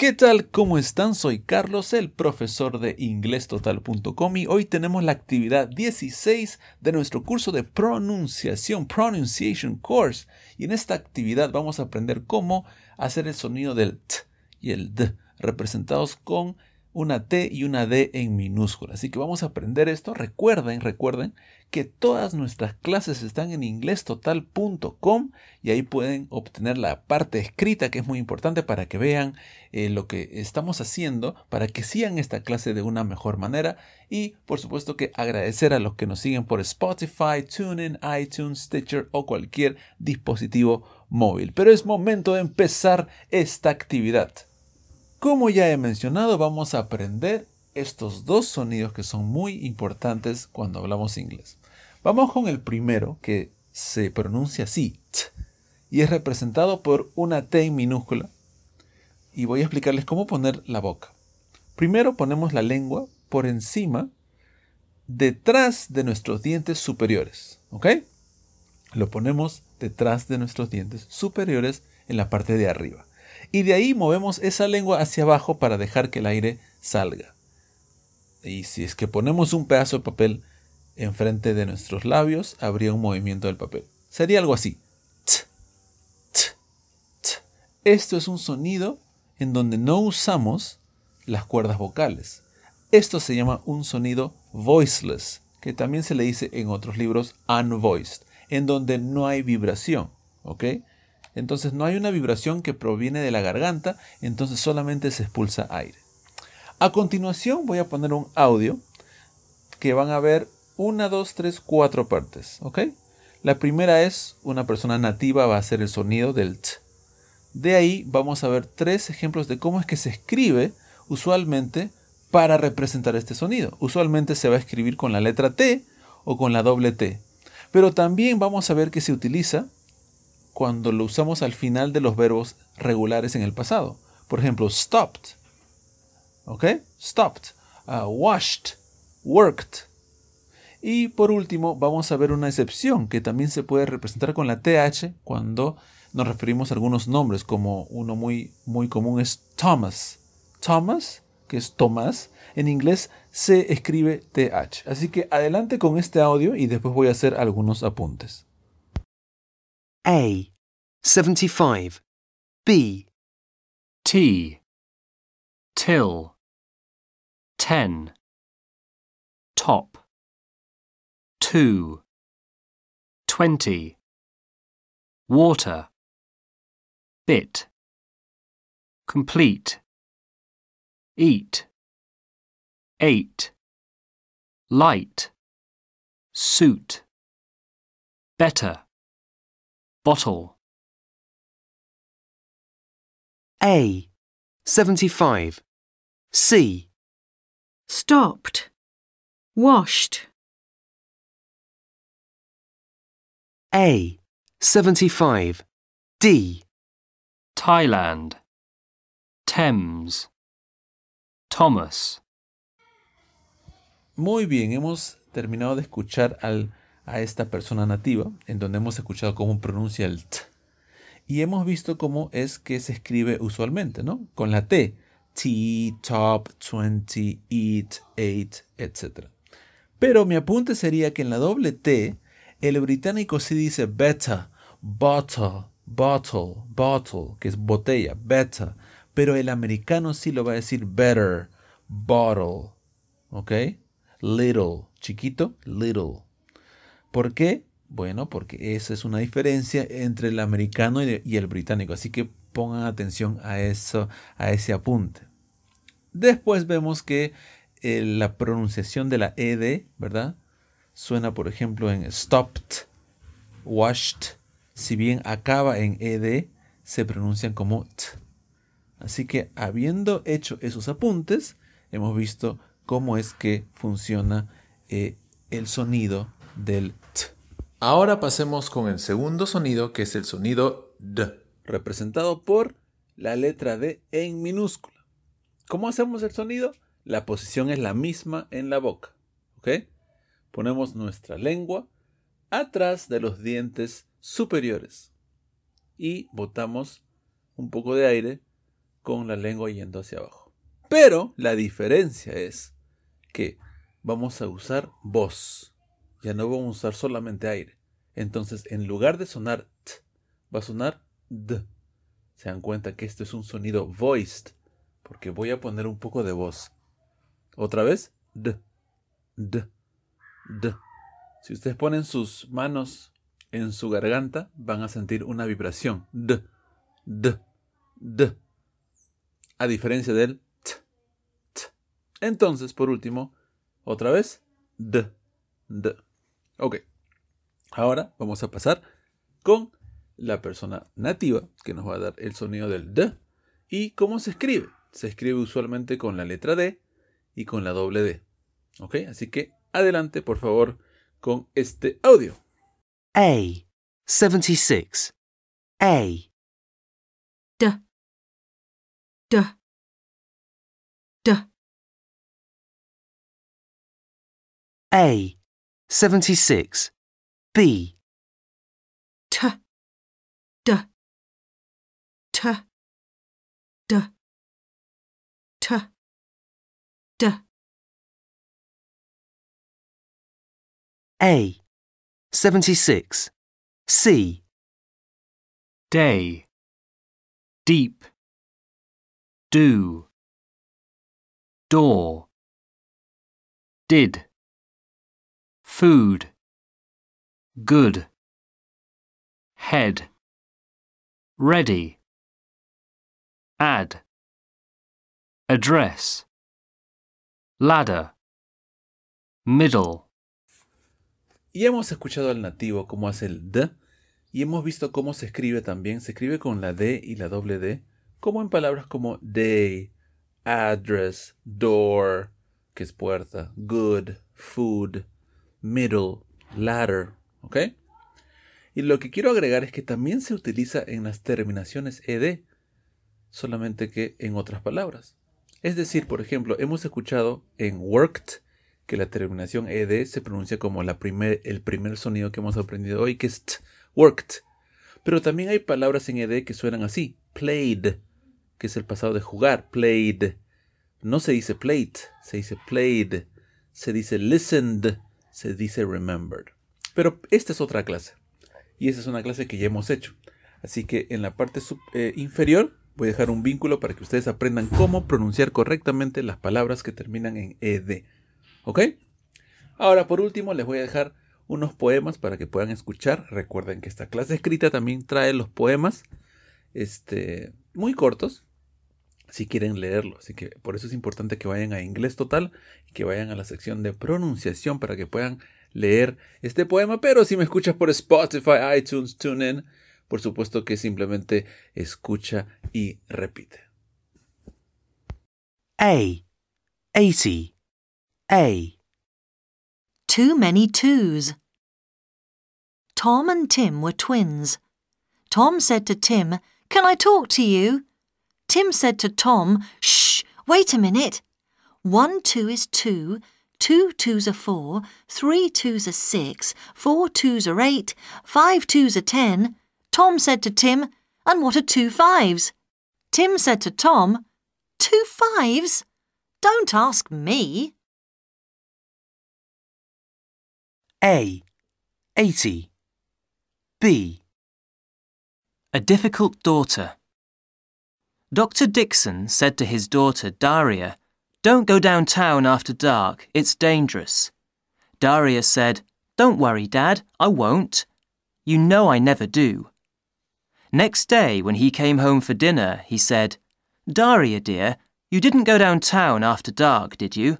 ¿Qué tal? ¿Cómo están? Soy Carlos, el profesor de inglestotal.com y hoy tenemos la actividad 16 de nuestro curso de pronunciación, Pronunciation Course. Y en esta actividad vamos a aprender cómo hacer el sonido del t y el d representados con una T y una D en minúscula. Así que vamos a aprender esto. Recuerden, recuerden que todas nuestras clases están en inglestotal.com y ahí pueden obtener la parte escrita que es muy importante para que vean eh, lo que estamos haciendo, para que sigan esta clase de una mejor manera y por supuesto que agradecer a los que nos siguen por Spotify, TuneIn, iTunes, Stitcher o cualquier dispositivo móvil. Pero es momento de empezar esta actividad. Como ya he mencionado, vamos a aprender estos dos sonidos que son muy importantes cuando hablamos inglés. Vamos con el primero que se pronuncia así, t, y es representado por una T en minúscula. Y voy a explicarles cómo poner la boca. Primero ponemos la lengua por encima, detrás de nuestros dientes superiores. ¿Ok? Lo ponemos detrás de nuestros dientes superiores en la parte de arriba y de ahí movemos esa lengua hacia abajo para dejar que el aire salga. Y si es que ponemos un pedazo de papel enfrente de nuestros labios, habría un movimiento del papel. Sería algo así. Esto es un sonido en donde no usamos las cuerdas vocales. Esto se llama un sonido voiceless, que también se le dice en otros libros unvoiced, en donde no hay vibración. ¿Ok? Entonces no hay una vibración que proviene de la garganta, entonces solamente se expulsa aire. A continuación voy a poner un audio que van a ver una, dos, tres, cuatro partes, ¿ok? La primera es una persona nativa va a hacer el sonido del t. De ahí vamos a ver tres ejemplos de cómo es que se escribe usualmente para representar este sonido. Usualmente se va a escribir con la letra T o con la doble T. Pero también vamos a ver que se utiliza cuando lo usamos al final de los verbos regulares en el pasado. Por ejemplo, stopped. ¿Ok? Stopped. Uh, washed. Worked. Y por último, vamos a ver una excepción que también se puede representar con la TH cuando nos referimos a algunos nombres, como uno muy, muy común es Thomas. Thomas, que es Tomás, en inglés se escribe TH. Así que adelante con este audio y después voy a hacer algunos apuntes. A. 75. B. T. Till. 10. Top. 2. 20. Water. Bit. Complete. Eat. 8. Light. Suit. Better. Bottle. A. 75. C. stopped, washed, A. 75. D. Thailand. Thames. Thomas. Muy bien, hemos terminado de escuchar al a esta persona nativa, en donde hemos escuchado cómo pronuncia el t. Y hemos visto cómo es que se escribe usualmente, ¿no? Con la T. T, top, 20, eat, ate, etc. Pero mi apunte sería que en la doble T, el británico sí dice better, bottle, bottle, bottle, que es botella, better. Pero el americano sí lo va a decir better, bottle, ¿ok? Little, chiquito, little. ¿Por qué? Bueno, porque esa es una diferencia entre el americano y el británico, así que pongan atención a eso, a ese apunte. Después vemos que eh, la pronunciación de la ed, ¿verdad? Suena, por ejemplo, en stopped, washed. Si bien acaba en ed, se pronuncian como t. Así que habiendo hecho esos apuntes, hemos visto cómo es que funciona eh, el sonido del t. Ahora pasemos con el segundo sonido, que es el sonido d, representado por la letra d en minúscula. ¿Cómo hacemos el sonido? La posición es la misma en la boca. ¿Ok? Ponemos nuestra lengua atrás de los dientes superiores y botamos un poco de aire con la lengua yendo hacia abajo. Pero la diferencia es que vamos a usar voz. Ya no vamos a usar solamente aire. Entonces, en lugar de sonar t, va a sonar d. Se dan cuenta que esto es un sonido voiced, porque voy a poner un poco de voz. Otra vez, d, d, d. Si ustedes ponen sus manos en su garganta, van a sentir una vibración. D, d, d. A diferencia del t, t. Entonces, por último, otra vez, d, d. Ok. Ahora vamos a pasar con la persona nativa que nos va a dar el sonido del D. ¿Y cómo se escribe? Se escribe usualmente con la letra D y con la doble D. ¿Ok? Así que adelante, por favor, con este audio. A. 76. A. D. D. D. A. 76. B. T. D. T. D. T. D. A. 76. C. day, deep, do, door, did, food, good, head, ready, add, address, ladder, middle. Y hemos escuchado al nativo cómo hace el D y hemos visto cómo se escribe también. Se escribe con la D y la doble D, como en palabras como day, address, door, que es puerta, good, food, middle, ladder, ¿ok? Y lo que quiero agregar es que también se utiliza en las terminaciones ed, solamente que en otras palabras. Es decir, por ejemplo, hemos escuchado en worked que la terminación ed se pronuncia como la primer, el primer sonido que hemos aprendido hoy, que es t, worked. Pero también hay palabras en ed que suenan así, played, que es el pasado de jugar, played. No se dice played, se dice played. Se dice listened, se dice remembered. Pero esta es otra clase. Y esta es una clase que ya hemos hecho. Así que en la parte eh, inferior voy a dejar un vínculo para que ustedes aprendan cómo pronunciar correctamente las palabras que terminan en ed. ¿Ok? Ahora, por último, les voy a dejar unos poemas para que puedan escuchar. Recuerden que esta clase escrita también trae los poemas este, muy cortos, si quieren leerlo. Así que por eso es importante que vayan a Inglés Total y que vayan a la sección de pronunciación para que puedan leer este poema. Pero si me escuchas por Spotify, iTunes, TuneIn, por supuesto que simplemente escucha y repite. A. 80. A. Too many twos. Tom and Tim were twins. Tom said to Tim, Can I talk to you? Tim said to Tom, Shh, wait a minute. One two is two, two twos are four, three twos are six, four twos are eight, five twos are ten. Tom said to Tim, And what are two fives? Tim said to Tom, Two fives? Don't ask me. A. 80. B. A difficult daughter. Dr. Dixon said to his daughter Daria, Don't go downtown after dark, it's dangerous. Daria said, Don't worry, Dad, I won't. You know I never do. Next day, when he came home for dinner, he said, Daria, dear, you didn't go downtown after dark, did you?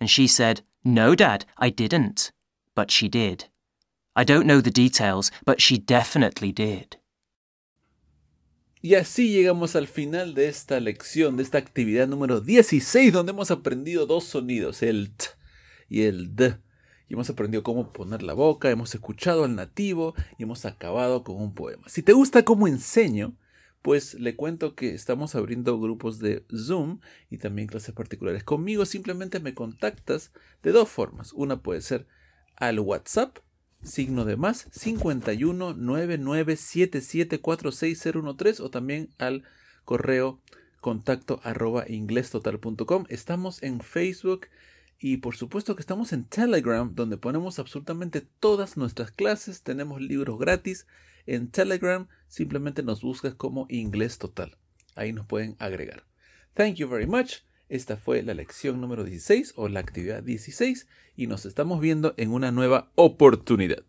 And she said, No, Dad, I didn't. But she did. I don't know the details, but she definitely did. Y así llegamos al final de esta lección, de esta actividad número 16, donde hemos aprendido dos sonidos, el t y el d. Y hemos aprendido cómo poner la boca, hemos escuchado al nativo y hemos acabado con un poema. Si te gusta cómo enseño, pues le cuento que estamos abriendo grupos de Zoom y también clases particulares conmigo. Simplemente me contactas de dos formas. Una puede ser al WhatsApp signo de más 51 99 77 46013 o también al correo contacto arroba inglestotal.com. Estamos en Facebook y por supuesto que estamos en Telegram, donde ponemos absolutamente todas nuestras clases. Tenemos libros gratis. En Telegram simplemente nos buscas como Inglés Total. Ahí nos pueden agregar. Thank you very much. Esta fue la lección número 16 o la actividad 16 y nos estamos viendo en una nueva oportunidad.